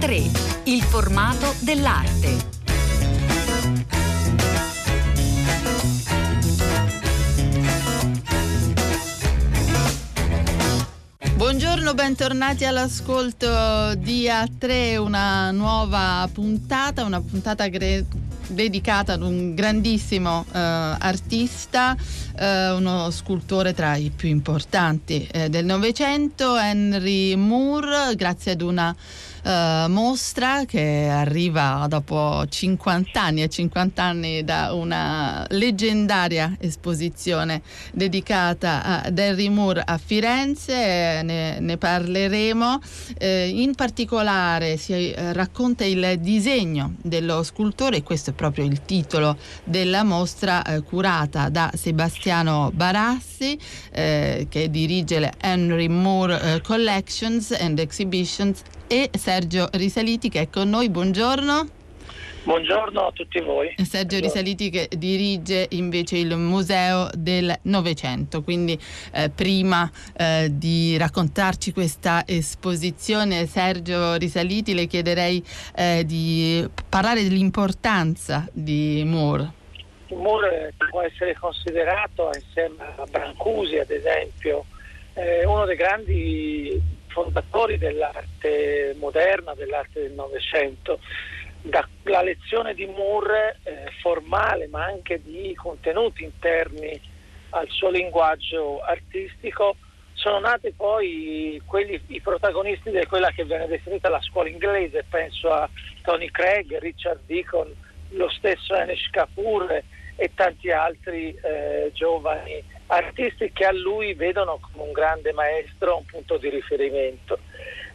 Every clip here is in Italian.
3. Il formato dell'arte. Buongiorno, bentornati all'ascolto di A3, una nuova puntata, una puntata gre- dedicata ad un grandissimo eh, artista, eh, uno scultore tra i più importanti eh, del Novecento, Henry Moore, grazie ad una uh, mostra che arriva dopo 50 anni e 50 anni da una leggendaria esposizione dedicata a Henry Moore a Firenze, ne, ne parleremo. Eh, in particolare si eh, racconta il disegno dello scultore e questo è proprio il titolo della mostra eh, curata da Sebastiano Barassi eh, che dirige le Henry Moore eh, Collections and Exhibitions e Sergio Risaliti che è con noi. Buongiorno. Buongiorno a tutti voi. Sergio. Risaliti che dirige invece il Museo del Novecento, quindi eh, prima eh, di raccontarci questa esposizione, Sergio Risaliti, le chiederei eh, di parlare dell'importanza di Moore. Moore può essere considerato insieme a Brancusi, ad esempio, eh, uno dei grandi fondatori dell'arte moderna, dell'arte del Novecento. La lezione di Moore, eh, formale ma anche di contenuti interni al suo linguaggio artistico, sono nati poi quelli, i protagonisti di quella che viene definita la scuola inglese, penso a Tony Craig, Richard Deacon, lo stesso Anish Kapoor e tanti altri eh, giovani artisti che a lui vedono come un grande maestro, un punto di riferimento.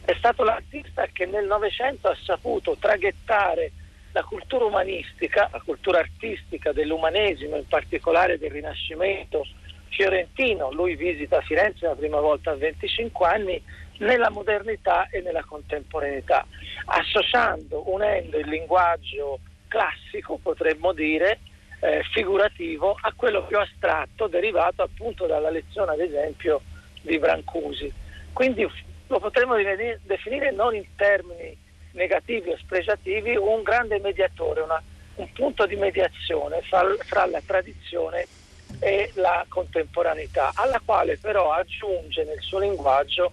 È stato l'artista che nel Novecento ha saputo traghettare la cultura umanistica, la cultura artistica dell'umanesimo, in particolare del Rinascimento fiorentino, lui visita Firenze la prima volta a 25 anni, nella modernità e nella contemporaneità, associando, unendo il linguaggio classico, potremmo dire, eh, figurativo a quello più astratto derivato appunto dalla lezione ad esempio di Brancusi. Quindi lo potremmo definire non in termini negativi o spregiativi un grande mediatore, una, un punto di mediazione fra, fra, la tradizione e la contemporaneità, alla quale però aggiunge nel suo linguaggio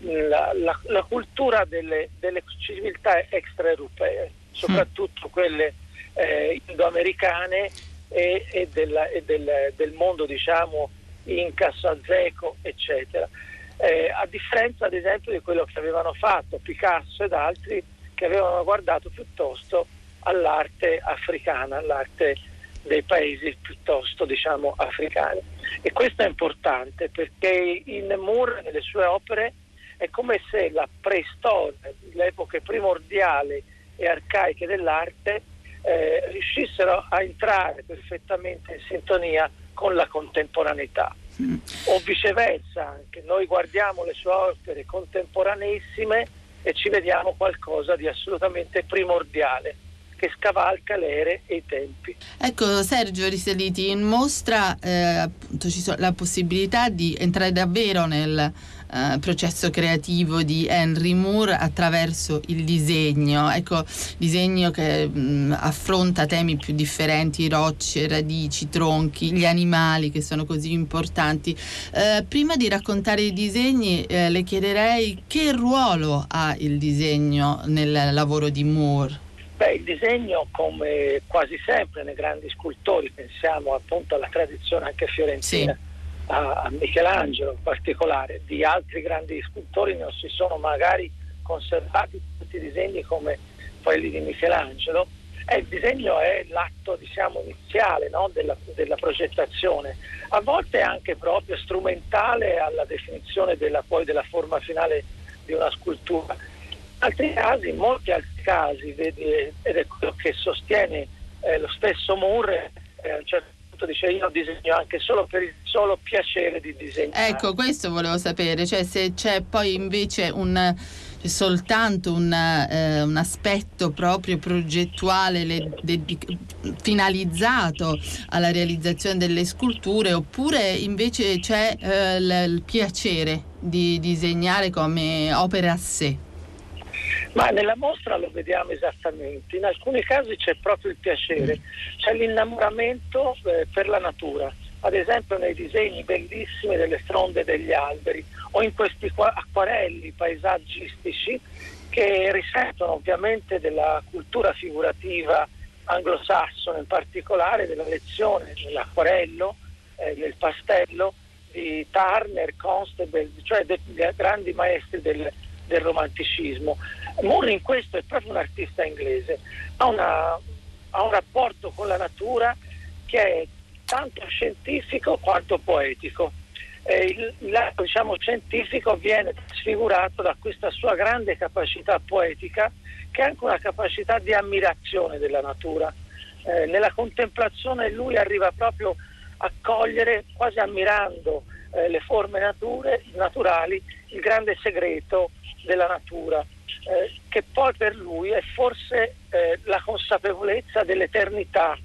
la, la, la cultura delle, delle civiltà extraeuropee, soprattutto quelle eh, indoamericane e, e, della, e del, del, mondo diciamo Inca, Sazeco eccetera. Eh, a differenza ad esempio di quello che avevano fatto Picasso ed altri che avevano guardato piuttosto all'arte africana, all'arte dei paesi piuttosto diciamo africani. E questo è importante perché in Moore nelle sue opere è come se la preistoria, le epoche primordiali e arcaiche dell'arte eh, riuscissero a entrare perfettamente in sintonia con la contemporaneità. Mm. O viceversa, anche noi guardiamo le sue opere contemporaneissime e ci vediamo qualcosa di assolutamente primordiale che scavalca le ere e i tempi. Ecco Sergio Risaliti, in mostra eh, appunto ci sono la possibilità di entrare davvero nel eh, processo creativo di Henry Moore attraverso il disegno, ecco, disegno che mh, mm, affronta temi più differenti, rocce, radici, tronchi, gli animali che sono così importanti. Eh, prima di raccontare i disegni eh, le chiederei che ruolo ha il disegno nel lavoro di Moore? Beh, il disegno, come quasi sempre nei grandi scultori, pensiamo appunto alla tradizione anche fiorentina, sì. A, Michelangelo in particolare, di altri grandi scultori non si sono magari conservati tutti i disegni come quelli di Michelangelo. Eh, il disegno è l'atto diciamo, iniziale no? della, della, progettazione, a volte anche proprio strumentale alla definizione della, poi della forma finale di una scultura altri casi, in molti altri casi, vedi, ed è quello che sostiene eh, lo stesso Moore, eh, a un certo punto dice io disegno anche solo per il solo piacere di disegnare. Ecco, questo volevo sapere, cioè se c'è poi invece un soltanto un, eh, un, aspetto proprio progettuale le, de, finalizzato alla realizzazione delle sculture oppure invece c'è eh, l, il piacere di disegnare come opera a sé? Ma nella mostra lo vediamo esattamente, in alcuni casi c'è proprio il piacere, c'è l'innamoramento eh, per la natura, ad esempio nei disegni bellissimi delle fronde degli alberi o in questi acquarelli paesaggistici che risentono ovviamente della cultura figurativa anglosassone, in particolare della lezione dell'acquarello, eh, del pastello di Turner, Constable, cioè dei grandi maestri del, del romanticismo. Moore in questo è proprio un artista inglese, ha, una, ha un rapporto con la natura che è tanto scientifico quanto poetico. Eh, il lato diciamo, scientifico viene sfigurato da questa sua grande capacità poetica che è anche una capacità di ammirazione della natura. Eh, nella contemplazione lui arriva proprio a cogliere, quasi ammirando eh, le forme nature, naturali, il grande segreto della natura, eh, che poi per lui è forse eh, la consapevolezza dell'eternità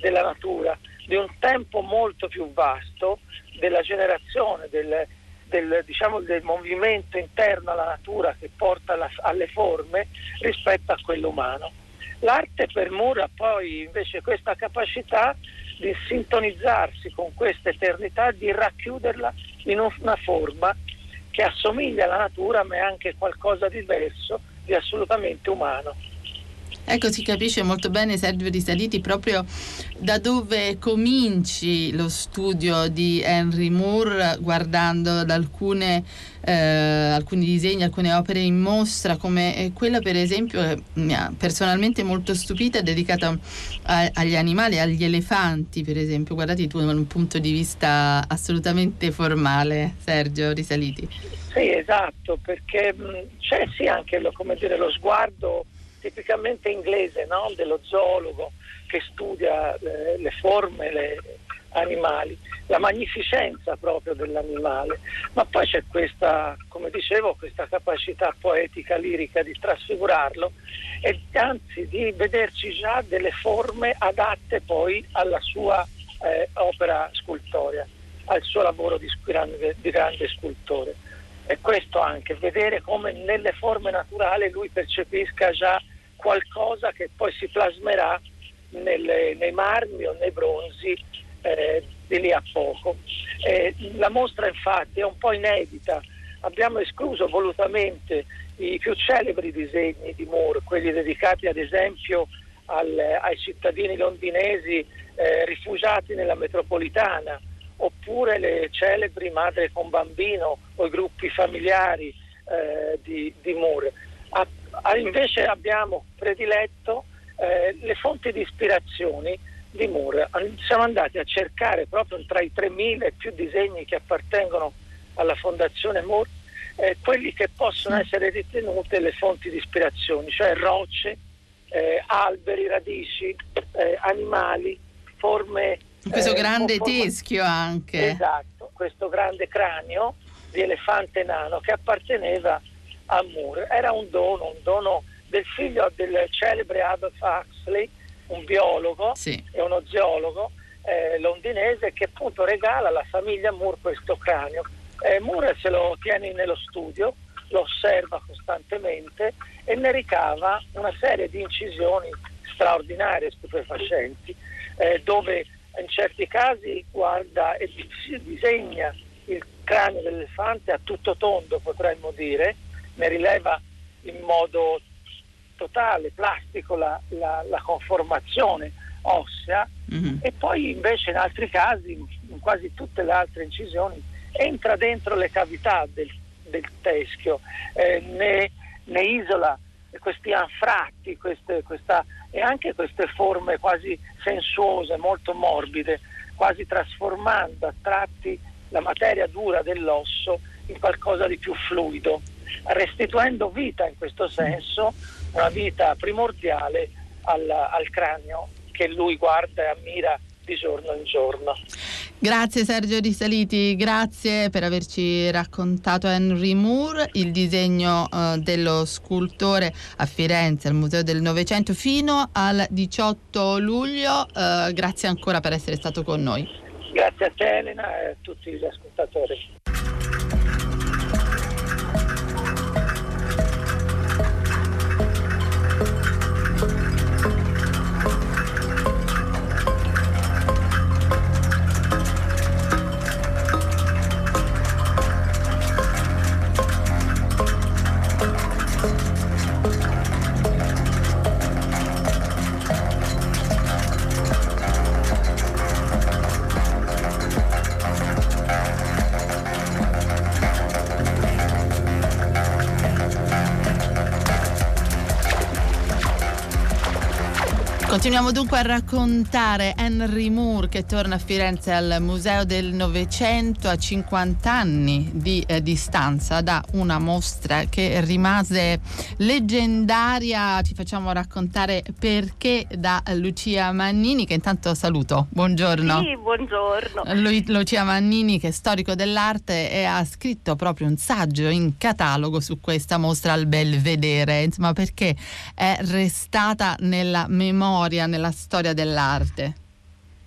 della natura, di un tempo molto più vasto, della generazione, del, del, diciamo, del movimento interno alla natura che porta alla, alle forme rispetto a quello umano. L'arte per ha poi invece questa capacità di sintonizzarsi con questa eternità, di racchiuderla in una forma che assomiglia alla natura ma è anche qualcosa di diverso, di assolutamente umano. Ecco, si capisce molto bene, Sergio Risaliti, proprio da dove cominci lo studio di Henry Moore, guardando ad alcune, eh, alcuni disegni, alcune opere in mostra, come eh, quella per esempio che mi ha personalmente molto stupita, dedicata a, agli animali, agli elefanti per esempio. Guardate tu da un punto di vista assolutamente formale, Sergio Risaliti. Sì, esatto, perché c'è sì anche lo, dire, lo sguardo tipicamente inglese no? dello zoologo che studia le, le forme le animali, la magnificenza proprio dell'animale, ma poi c'è questa, come dicevo, questa capacità poetica, lirica di trasfigurarlo e anzi di vederci già delle forme adatte poi alla sua eh, opera scultorea, al suo lavoro di grande, di grande scultore. E questo anche, vedere come nelle forme naturali lui percepisca già qualcosa che poi si plasmerà nelle, nei marmi o nei bronzi eh, di lì a poco. Eh, la mostra infatti è un po' inedita, abbiamo escluso volutamente i più celebri disegni di Moore, quelli dedicati ad esempio al, ai cittadini londinesi eh, rifugiati nella metropolitana, oppure le celebri madre con bambino o i gruppi familiari eh, di, di Moore. A, a, invece abbiamo prediletto eh, le fonti di ispirazioni di Moore. Siamo andati a cercare proprio tra i 3.000 più disegni che appartengono alla Fondazione Moore eh, quelli che possono essere ritenute le fonti di ispirazione, cioè rocce, eh, alberi, radici, eh, animali, forme. Questo eh, grande teschio anche. Esatto, questo grande cranio di elefante nano che apparteneva a Moore. Era un dono, un dono del figlio del celebre Adolf Huxley, un biologo sì. e uno zoologo eh, londinese che appunto regala alla famiglia Moore questo cranio. Eh, Moore se lo tiene nello studio, lo osserva costantemente e ne ricava una serie di incisioni straordinarie, stupefacenti, eh, dove in certi casi guarda e disegna il cranio dell'elefante a tutto tondo, potremmo dire, ne rileva in modo totale, plastico, la, la, la conformazione ossea mm-hmm. e poi invece in altri casi, in quasi tutte le altre incisioni, entra dentro le cavità del, del teschio, eh, ne, ne, isola questi anfratti queste, questa, e anche queste forme quasi sensuose, molto morbide, quasi trasformando a tratti la materia dura dell'osso in qualcosa di più fluido restituendo vita in questo senso, una vita primordiale al, al cranio che lui guarda e ammira di giorno in giorno. Grazie Sergio Risaliti, grazie per averci raccontato Henry Moore, il disegno uh, dello scultore a Firenze al Museo del Novecento fino al 18 luglio. Uh, grazie ancora per essere stato con noi. Grazie a te Elena e a tutti gli ascoltatori. Continuiamo dunque a raccontare Henry Moore che torna a Firenze al Museo del Novecento a 50 anni di eh, distanza da una mostra che rimase leggendaria. Ci facciamo raccontare perché da Lucia Mannini che intanto saluto. Buongiorno. Sì, buongiorno. Lu- Lucia Mannini che è storico dell'arte e ha scritto proprio un saggio in catalogo su questa mostra al Belvedere, insomma perché è restata nella memoria nella storia dell'arte?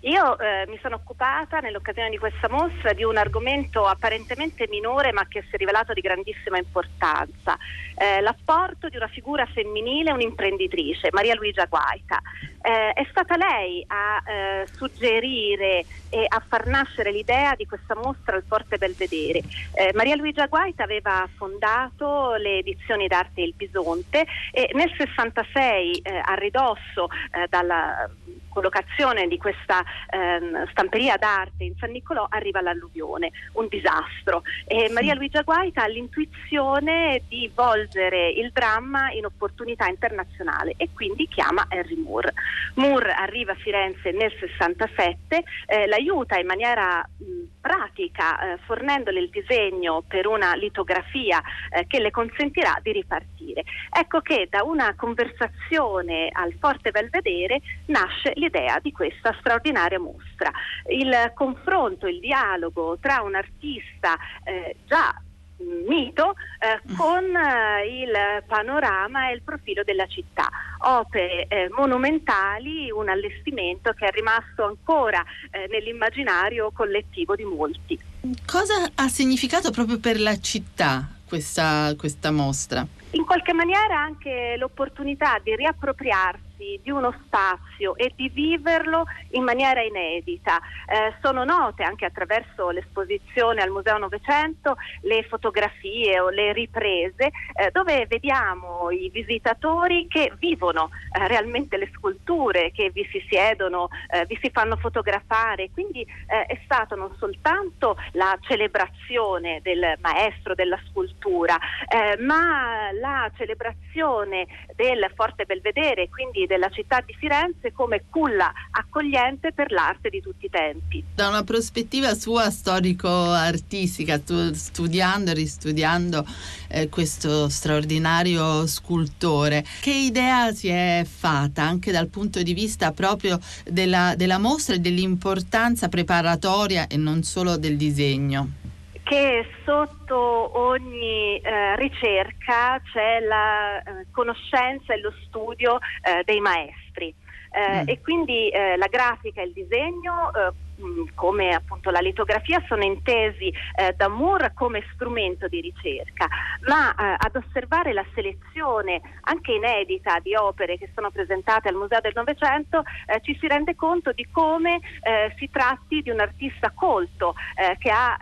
Io eh, mi sono occupata nell'occasione di questa mostra di un argomento apparentemente minore ma che si è rivelato di grandissima importanza, eh, l'apporto di una figura femminile, un'imprenditrice, Maria Luigia Guaita. Eh, è stata lei a eh, suggerire e a far nascere l'idea di questa mostra al Forte Belvedere. Eh, Maria Luigia Guaita aveva fondato le edizioni d'arte Il Bisonte e nel 66 eh, a ridosso dalla collocazione di questa ehm, stamperia d'arte in San Nicolò arriva l'alluvione, un disastro. E Maria Luigia Guaita ha l'intuizione di volgere il dramma in opportunità internazionale e quindi chiama Henry Moore. Moore arriva a Firenze nel 67, eh, l'aiuta in maniera mh, pratica, eh, fornendole il disegno per una litografia eh, che le consentirà di ripartire. Ecco che da una conversazione al Forte Belvedere nasce l'idea di questa straordinaria mostra. Il confronto, il dialogo tra un artista eh, già mito eh, mm. con eh, il panorama e il profilo della città. Opere eh, monumentali, un allestimento che è rimasto ancora eh, nell'immaginario collettivo di molti. Cosa ha significato proprio per la città questa, questa mostra? In qualche maniera anche l'opportunità di riappropriarsi di, di uno spazio e di viverlo in maniera inedita. Eh, sono note anche attraverso l'esposizione al Museo Novecento le fotografie o le riprese eh, dove vediamo i visitatori che vivono eh, realmente le sculture, che vi si siedono, eh, vi si fanno fotografare. Quindi eh, è stato non soltanto la celebrazione del maestro della scultura, eh, ma la celebrazione del Forte Belvedere, quindi della città di Firenze come culla accogliente per l'arte di tutti i tempi. Da una prospettiva sua storico-artistica, studiando e ristudiando eh, questo straordinario scultore, che idea si è fatta anche dal punto di vista proprio della, della mostra e dell'importanza preparatoria e non solo del disegno? Che sotto ogni eh, ricerca c'è la eh, conoscenza e lo studio eh, dei maestri. Eh, mm. E quindi eh, la grafica e il disegno eh, come appunto la litografia sono intesi eh, da Moore come strumento di ricerca, ma eh, ad osservare la selezione anche inedita di opere che sono presentate al Museo del Novecento eh, ci si rende conto di come eh, si tratti di un artista colto eh, che ha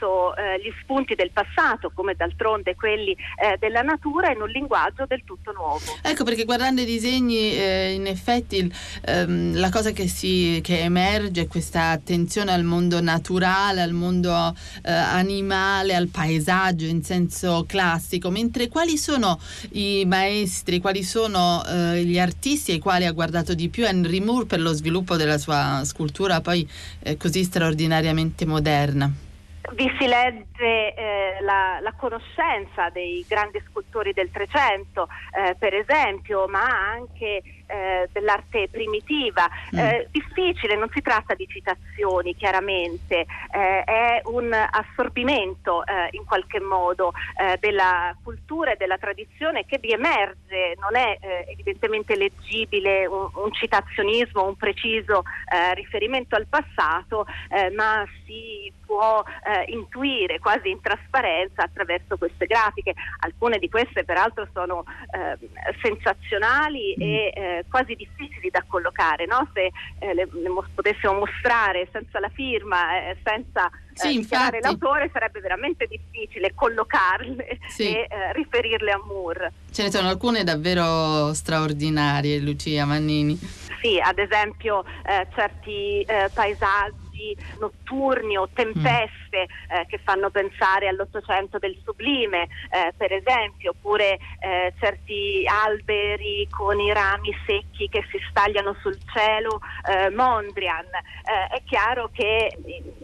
eh, tradotto gli spunti del passato, come d'altronde quelli della natura, in un linguaggio del tutto nuovo. Ecco perché guardando i disegni, in effetti il, ehm, la cosa che, si, che emerge questa attenzione al mondo naturale, al mondo eh, animale, al paesaggio in senso classico, mentre quali sono i maestri, quali sono eh, gli artisti ai quali ha guardato di più Henry Moore per lo sviluppo della sua scultura poi eh, così straordinariamente moderna? Vi si legge eh, la, la, conoscenza dei grandi scultori del Trecento, eh, per esempio, ma anche eh, dell'arte primitiva. Mm. Eh, difficile, non si tratta di citazioni chiaramente, eh, è un assorbimento eh, in qualche modo eh, della cultura e della tradizione che vi emerge, non è eh, evidentemente leggibile un, un, citazionismo, un preciso riferimento al passato, ma si può intuire quasi in trasparenza attraverso queste grafiche. Alcune di queste peraltro sono sensazionali mm. Quasi difficili da collocare, no? se eh, le, le potessimo mostrare senza la firma, eh, senza eh, sì, dichiarare l'autore sarebbe veramente difficile collocarle sì. e eh, riferirle a Moore. Ce ne sono alcune davvero straordinarie, Lucia Mannini. Sì, ad esempio eh, certi paesaggi di notturni o tempeste mm. eh, che fanno pensare all'Ottocento del sublime, eh, per esempio, oppure eh, certi alberi con i rami secchi che si stagliano sul cielo, eh, Mondrian. Eh, è chiaro che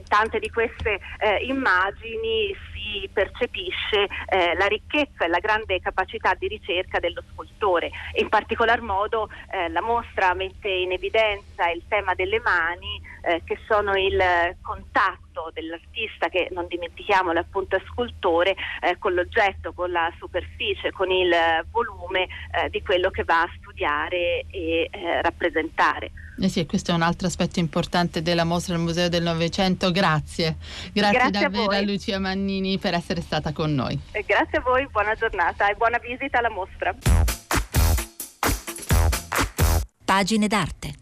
tante di queste eh, immagini si percepisce eh, la ricchezza e la grande capacità di ricerca dello scultore. In particolar modo eh, la mostra mette in evidenza il tema delle mani eh, che sono il contatto dell'artista che non dimentichiamolo appunto è scultore eh, con l'oggetto, con la superficie, con il volume eh, di quello che va a studiare e eh, rappresentare. Eh sì, questo è un altro aspetto importante della mostra del Museo del Novecento. Grazie. Grazie, grazie davvero a, a, Lucia Mannini per essere stata con noi. E grazie a voi, buona giornata e buona visita alla mostra. Pagine d'arte.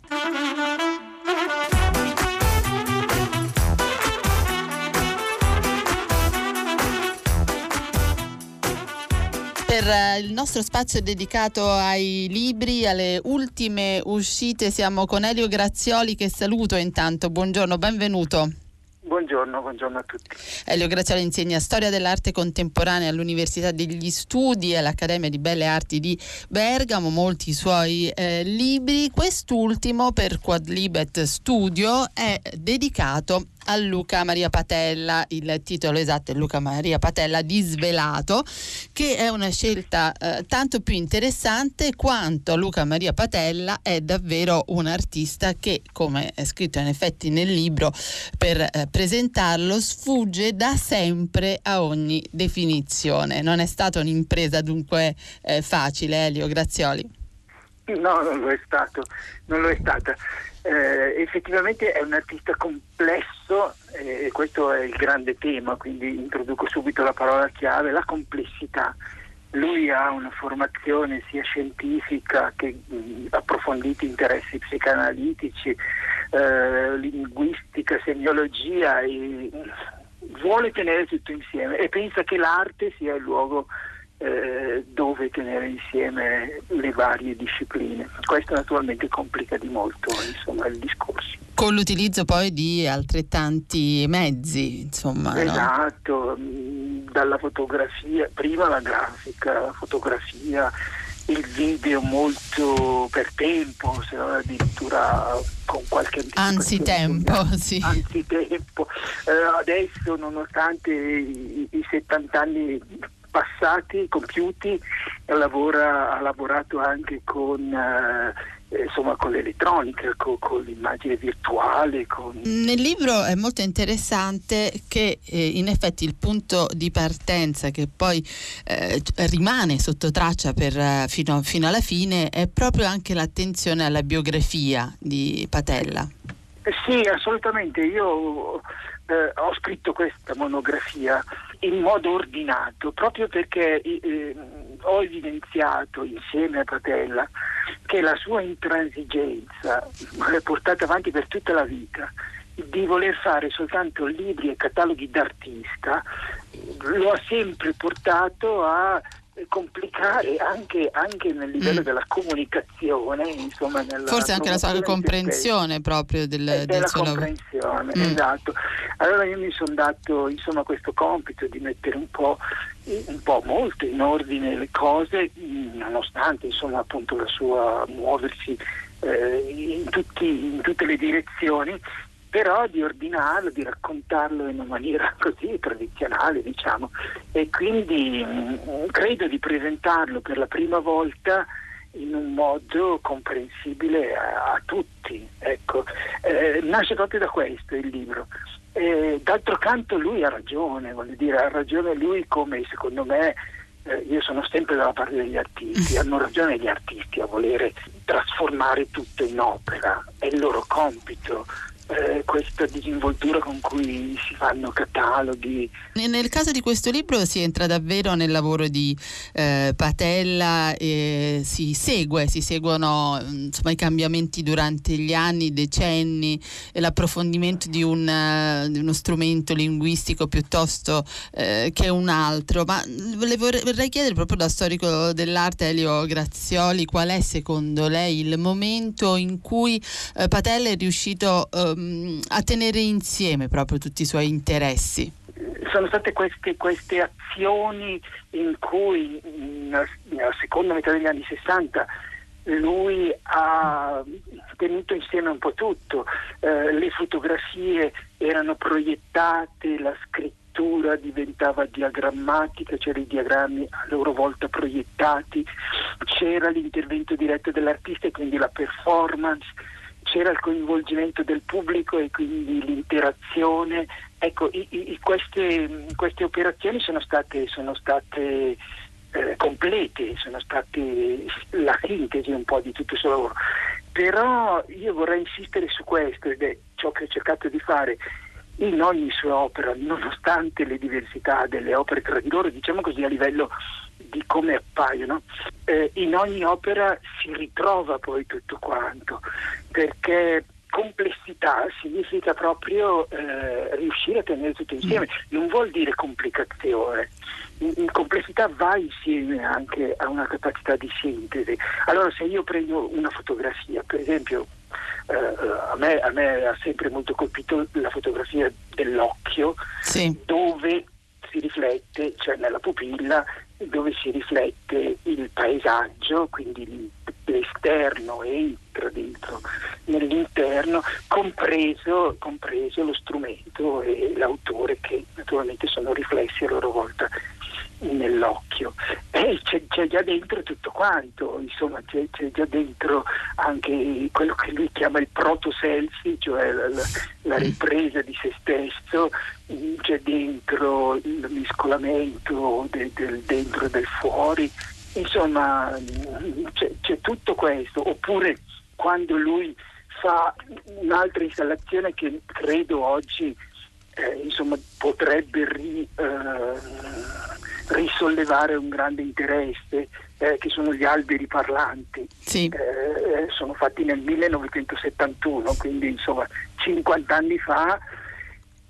Per eh, il nostro spazio dedicato ai libri, alle ultime uscite. Siamo con Elio Grazioli che saluto intanto. Buongiorno, benvenuto. Buongiorno, buongiorno, a tutti. Elio Grazioli insegna storia dell'arte contemporanea all'Università degli Studi e all'Accademia di Belle Arti di Bergamo, molti suoi eh, libri. Quest'ultimo per Quadlibet Studio è dedicato a Luca Maria Patella, il titolo esatto è Luca Maria Patella Disvelato, che è una scelta eh, tanto più interessante quanto Luca Maria Patella è davvero un artista che, come è scritto in effetti nel libro per eh, presentarlo, sfugge da sempre a ogni definizione. Non è stata un'impresa dunque eh, facile, Elio Grazioli. No, non lo è stato, non lo è stata eh, effettivamente è un artista complesso eh, e questo è il grande tema, quindi introduco subito la parola chiave, la complessità. Lui ha una formazione sia scientifica che mh, approfonditi interessi psicanalitici, eh, linguistica, semiologia e vuole tenere tutto insieme e pensa che l'arte sia il luogo eh, dove tenere insieme le varie discipline. Questo naturalmente complica di molto insomma, il discorso. Con l'utilizzo poi di altrettanti mezzi, insomma. Esatto, no? dalla fotografia, prima la grafica, la fotografia, il video molto per tempo, se non addirittura con qualche anzitempo, sì. anzitempo. Eh, adesso nonostante i, i 70 anni passati, compiuti, lavora, ha lavorato anche con, eh, insomma, con l'elettronica, con, con, l'immagine virtuale. Con... Nel libro è molto interessante che eh, in effetti il punto di partenza che poi eh, rimane sotto traccia per, eh, fino, fino alla fine è proprio anche l'attenzione alla biografia di Patella. Eh, sì, assolutamente. Io eh, ho scritto questa monografia in modo ordinato proprio perché eh, ho evidenziato insieme a Patella che la sua intransigenza portata avanti per tutta la vita di voler fare soltanto libri e cataloghi d'artista lo ha sempre portato a complicare anche, anche nel livello mm. della comunicazione, insomma, nella forse anche la sua comprensione proprio del, eh, del suo comprensione, mm. esatto. Allora io mi sono dato insomma, questo compito di mettere un po', un po' molto in ordine le cose, nonostante insomma, appunto la sua muoversi eh, in, tutti, in tutte le direzioni però di ordinarlo, di raccontarlo in una maniera così tradizionale, diciamo, e quindi mh, mm, credo di presentarlo per la prima volta in un modo comprensibile a, a tutti. Ecco. Eh, nasce proprio da questo il libro. Eh, d'altro canto lui ha ragione, voglio dire, ha ragione lui come secondo me eh, io sono sempre dalla parte degli artisti, hanno ragione gli artisti a volere trasformare tutto in opera, è il loro compito, eh, questa disinvoltura con cui si fanno cataloghi. Nel caso di questo libro si entra davvero nel lavoro di eh, Patella e si segue, si seguono insomma, i cambiamenti durante gli anni, i decenni, e l'approfondimento di, un, di, uno strumento linguistico piuttosto uh, che un altro. Ma le vorrei, vorrei chiedere proprio da storico dell'arte Elio Grazioli qual è secondo lei il momento in cui uh, Patella è riuscito mh, a tenere insieme proprio tutti i suoi interessi? Sono state queste, queste azioni in cui nella, nella seconda metà degli anni 60 lui ha tenuto insieme un po' tutto, eh, le fotografie erano proiettate, la scrittura diventava diagrammatica, c'erano i diagrammi a loro volta proiettati, c'era l'intervento diretto dell'artista e quindi la performance, c'era il coinvolgimento del pubblico e quindi l'interazione. Ecco, i, i, queste, queste, operazioni sono state, sono state eh, complete, sono state la sintesi un po' di tutto il suo lavoro. Però io vorrei insistere su questo ed è ciò che ho cercato di fare in ogni sua opera, nonostante le diversità delle opere tra di loro, diciamo così a livello di come appaiono, eh, in ogni opera si ritrova poi tutto quanto, perché complessità significa proprio eh, riuscire a tenere tutto insieme, mm. non vuol dire complicazione. In complessità va insieme anche a una capacità di sintesi. Allora se io prendo una fotografia, per esempio eh, a, me, a, me, ha sempre molto colpito la fotografia dell'occhio sì. dove si riflette, cioè nella pupilla, dove si riflette il paesaggio, quindi l'esterno entra dentro nell'interno, compreso, compreso lo strumento e l'autore che naturalmente sono riflessi a loro volta nell'occhio. E c'è, c'è, già dentro tutto quanto, insomma c'è, c'è, già dentro anche quello che lui chiama il proto-selfie, cioè la, la, la ripresa di se stesso, c'è dentro il mescolamento del, del dentro e del fuori, insomma c'è, c'è tutto questo, oppure quando lui fa un'altra installazione che credo oggi eh, insomma, potrebbe ri, eh, risollevare un grande interesse, eh, che sono gli alberi parlanti. Sì. Eh, sono fatti nel 1971, quindi insomma 50 anni fa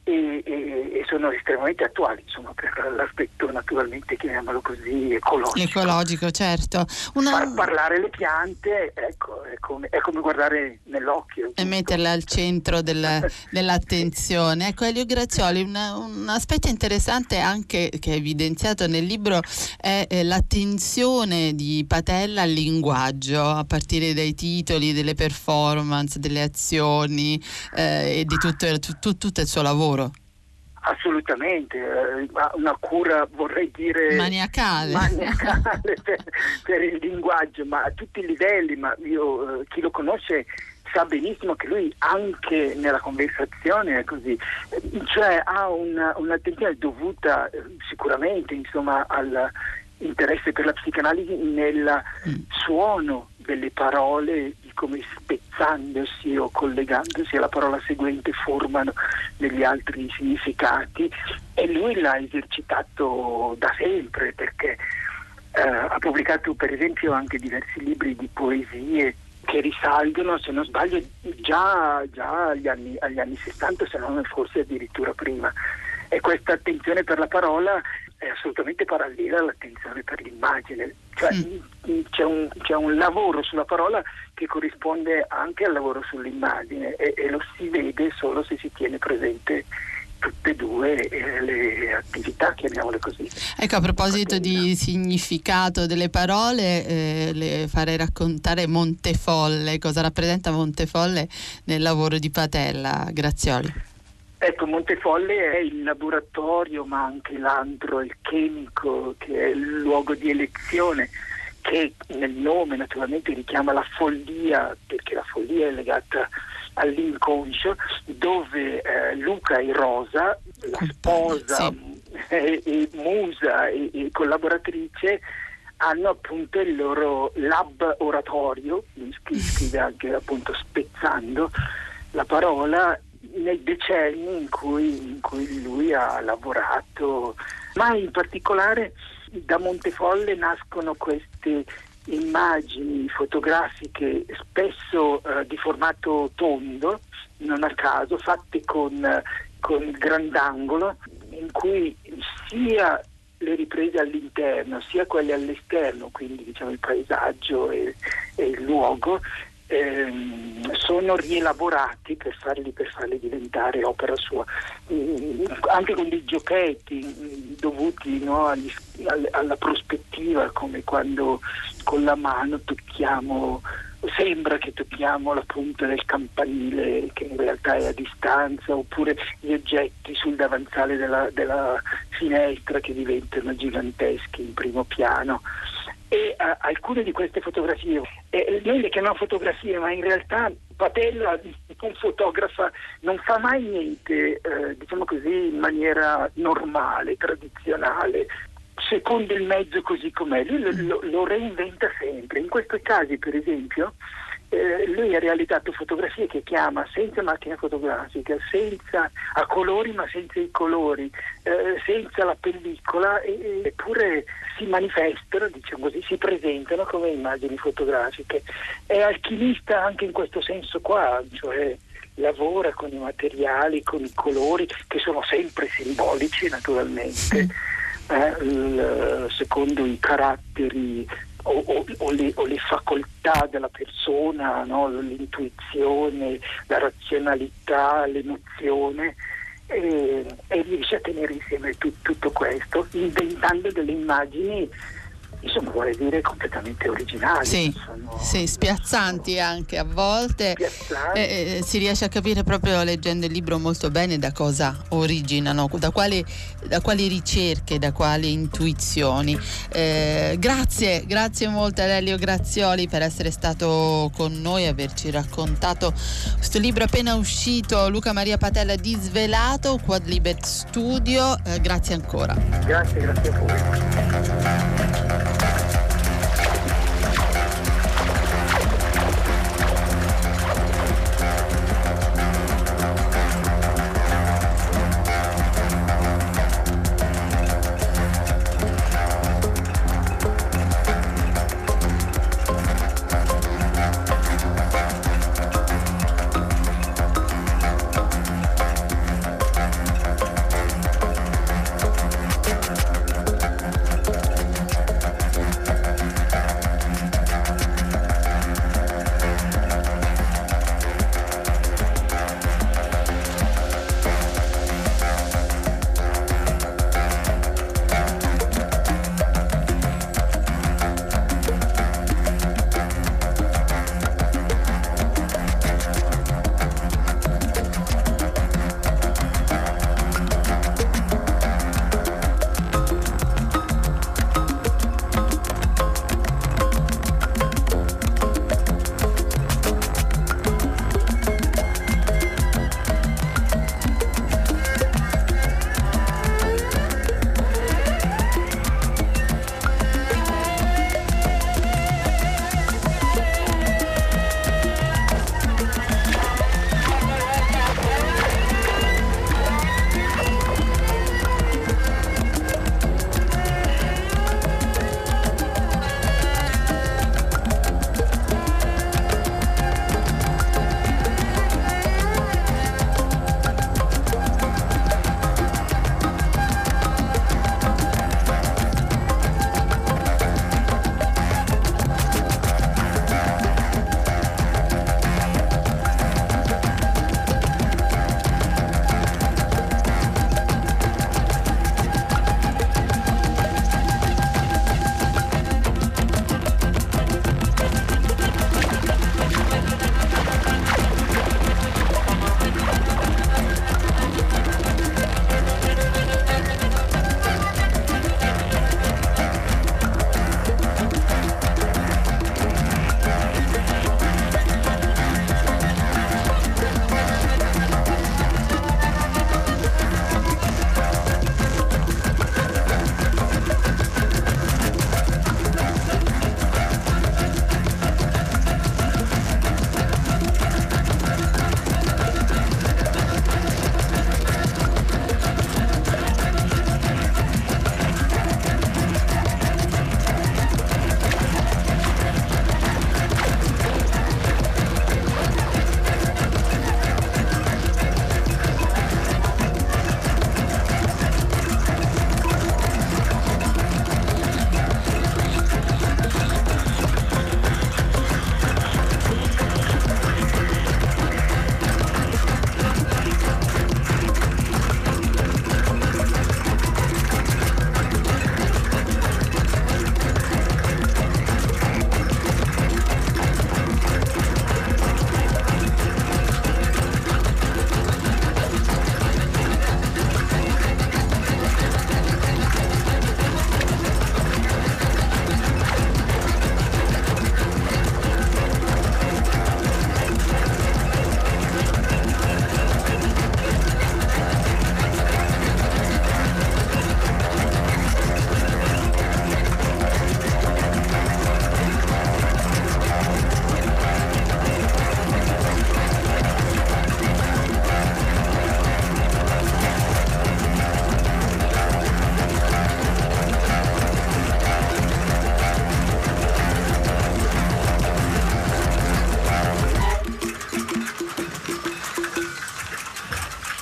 e, e, e, sono estremamente attuali, insomma, per l'aspetto naturalmente, chiamiamolo così, ecologico. Ecologico, certo. Una... Far parlare le piante ecco, è, come, è, come, guardare nell'occhio. E metterle al centro del, dell'attenzione. Ecco, Elio Grazioli, una, un aspetto interessante anche che è evidenziato nel libro è eh, l'attenzione di Patella al linguaggio, a partire dai titoli, delle performance, delle azioni eh, e di tutto, tutto, tutto il suo lavoro lavoro. Assolutamente, eh, una cura vorrei dire maniacale, maniacale per, per, il linguaggio, ma a tutti i livelli, ma io, eh, chi lo conosce sa benissimo che lui anche nella conversazione è così, cioè ha una, un'attenzione dovuta eh, sicuramente insomma, all'interesse per la psicanalisi nel mm. suono delle parole, di come spezzandosi o collegandosi alla parola seguente formano degli altri significati e lui l'ha esercitato da sempre perché eh, ha pubblicato per esempio anche diversi libri di poesie che risalgono, se non sbaglio, già, già agli, anni, agli anni 60, se non forse addirittura prima. E questa attenzione per la parola è assolutamente parallela all'attenzione per l'immagine, cioè mm. c'è, un, c'è, un, lavoro sulla parola che corrisponde anche al lavoro sull'immagine e, e lo si vede solo se si tiene presente tutte e due eh, le attività, chiamiamole così. Ecco, a proposito di significato delle parole, eh, le farei raccontare Montefolle, cosa rappresenta Montefolle nel lavoro di Patella, Grazioli. Ecco, Montefolle è il laboratorio, ma anche l'antro, il chimico, che è il luogo di elezione, che nel nome naturalmente richiama la follia, perché la follia è legata all'inconscio, dove eh, Luca e Rosa, la sposa sì. e, e, musa e, e collaboratrice, hanno appunto il loro lab oratorio, scrive anche appunto spezzando la parola nei decenni in cui, in cui lui ha lavorato, ma in particolare da Montefolle nascono queste immagini fotografiche spesso eh, di formato tondo, non a caso, fatte con, con grandangolo, in cui sia le riprese all'interno sia quelle all'esterno, quindi diciamo il paesaggio e, e il luogo, ehm, sono rielaborati per farli, per farli, diventare opera sua, mm, anche con dei giochetti mm, dovuti no, agli, alla prospettiva, come quando con la mano tocchiamo sembra che tocchiamo la punta del campanile che in realtà è a distanza oppure gli oggetti sul davanzale della, della finestra che diventano giganteschi in primo piano e uh, alcune di queste fotografie, eh, noi le chiamiamo fotografie, ma in realtà Patella, un fotografa, non fa mai niente, eh, diciamo così, in maniera normale, tradizionale, secondo il mezzo così com'è, lui lo, lo reinventa sempre. In questi casi, per esempio, eh, lui ha realizzato fotografie che chiama senza macchina fotografica, senza, a colori ma senza i colori, eh, senza la pellicola, e, eppure si manifestano, diciamo così, si presentano come immagini fotografiche. È alchimista anche in questo senso qua, cioè lavora con i materiali, con i colori, che sono sempre simbolici naturalmente, eh, il, secondo i caratteri o, o, o, le, o, le, facoltà della persona, no? l'intuizione, la razionalità, l'emozione e, e riesce a tenere insieme tu, tutto questo inventando delle immagini insomma vorrei dire completamente originali. Sì, sono... sì spiazzanti anche a volte. Eh, eh, si riesce a capire proprio leggendo il libro molto bene da cosa originano, da quali, da quali ricerche, da quali intuizioni. Eh, grazie, grazie molto a Lelio Grazioli per essere stato con noi e averci raccontato questo libro appena uscito, Luca Maria Patella Disvelato, Quad Libet Studio. Eh, grazie ancora. Grazie, grazie a voi.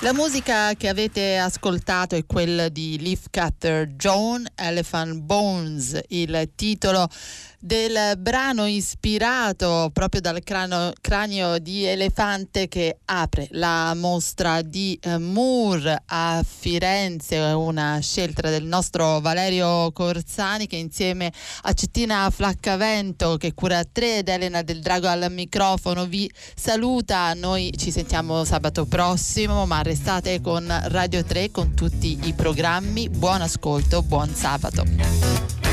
La musica che avete ascoltato è quella di Leaf Cutter John Elephant Bones, il titolo del brano ispirato proprio dal crano, cranio di elefante che apre la mostra di eh, Moore a Firenze, una scelta del nostro Valerio Corsani che insieme a Cettina Flaccavento che cura 3 ed Elena del Drago al microfono vi saluta. Noi ci sentiamo sabato prossimo, ma restate con Radio 3 con tutti i programmi. Buon ascolto, buon sabato.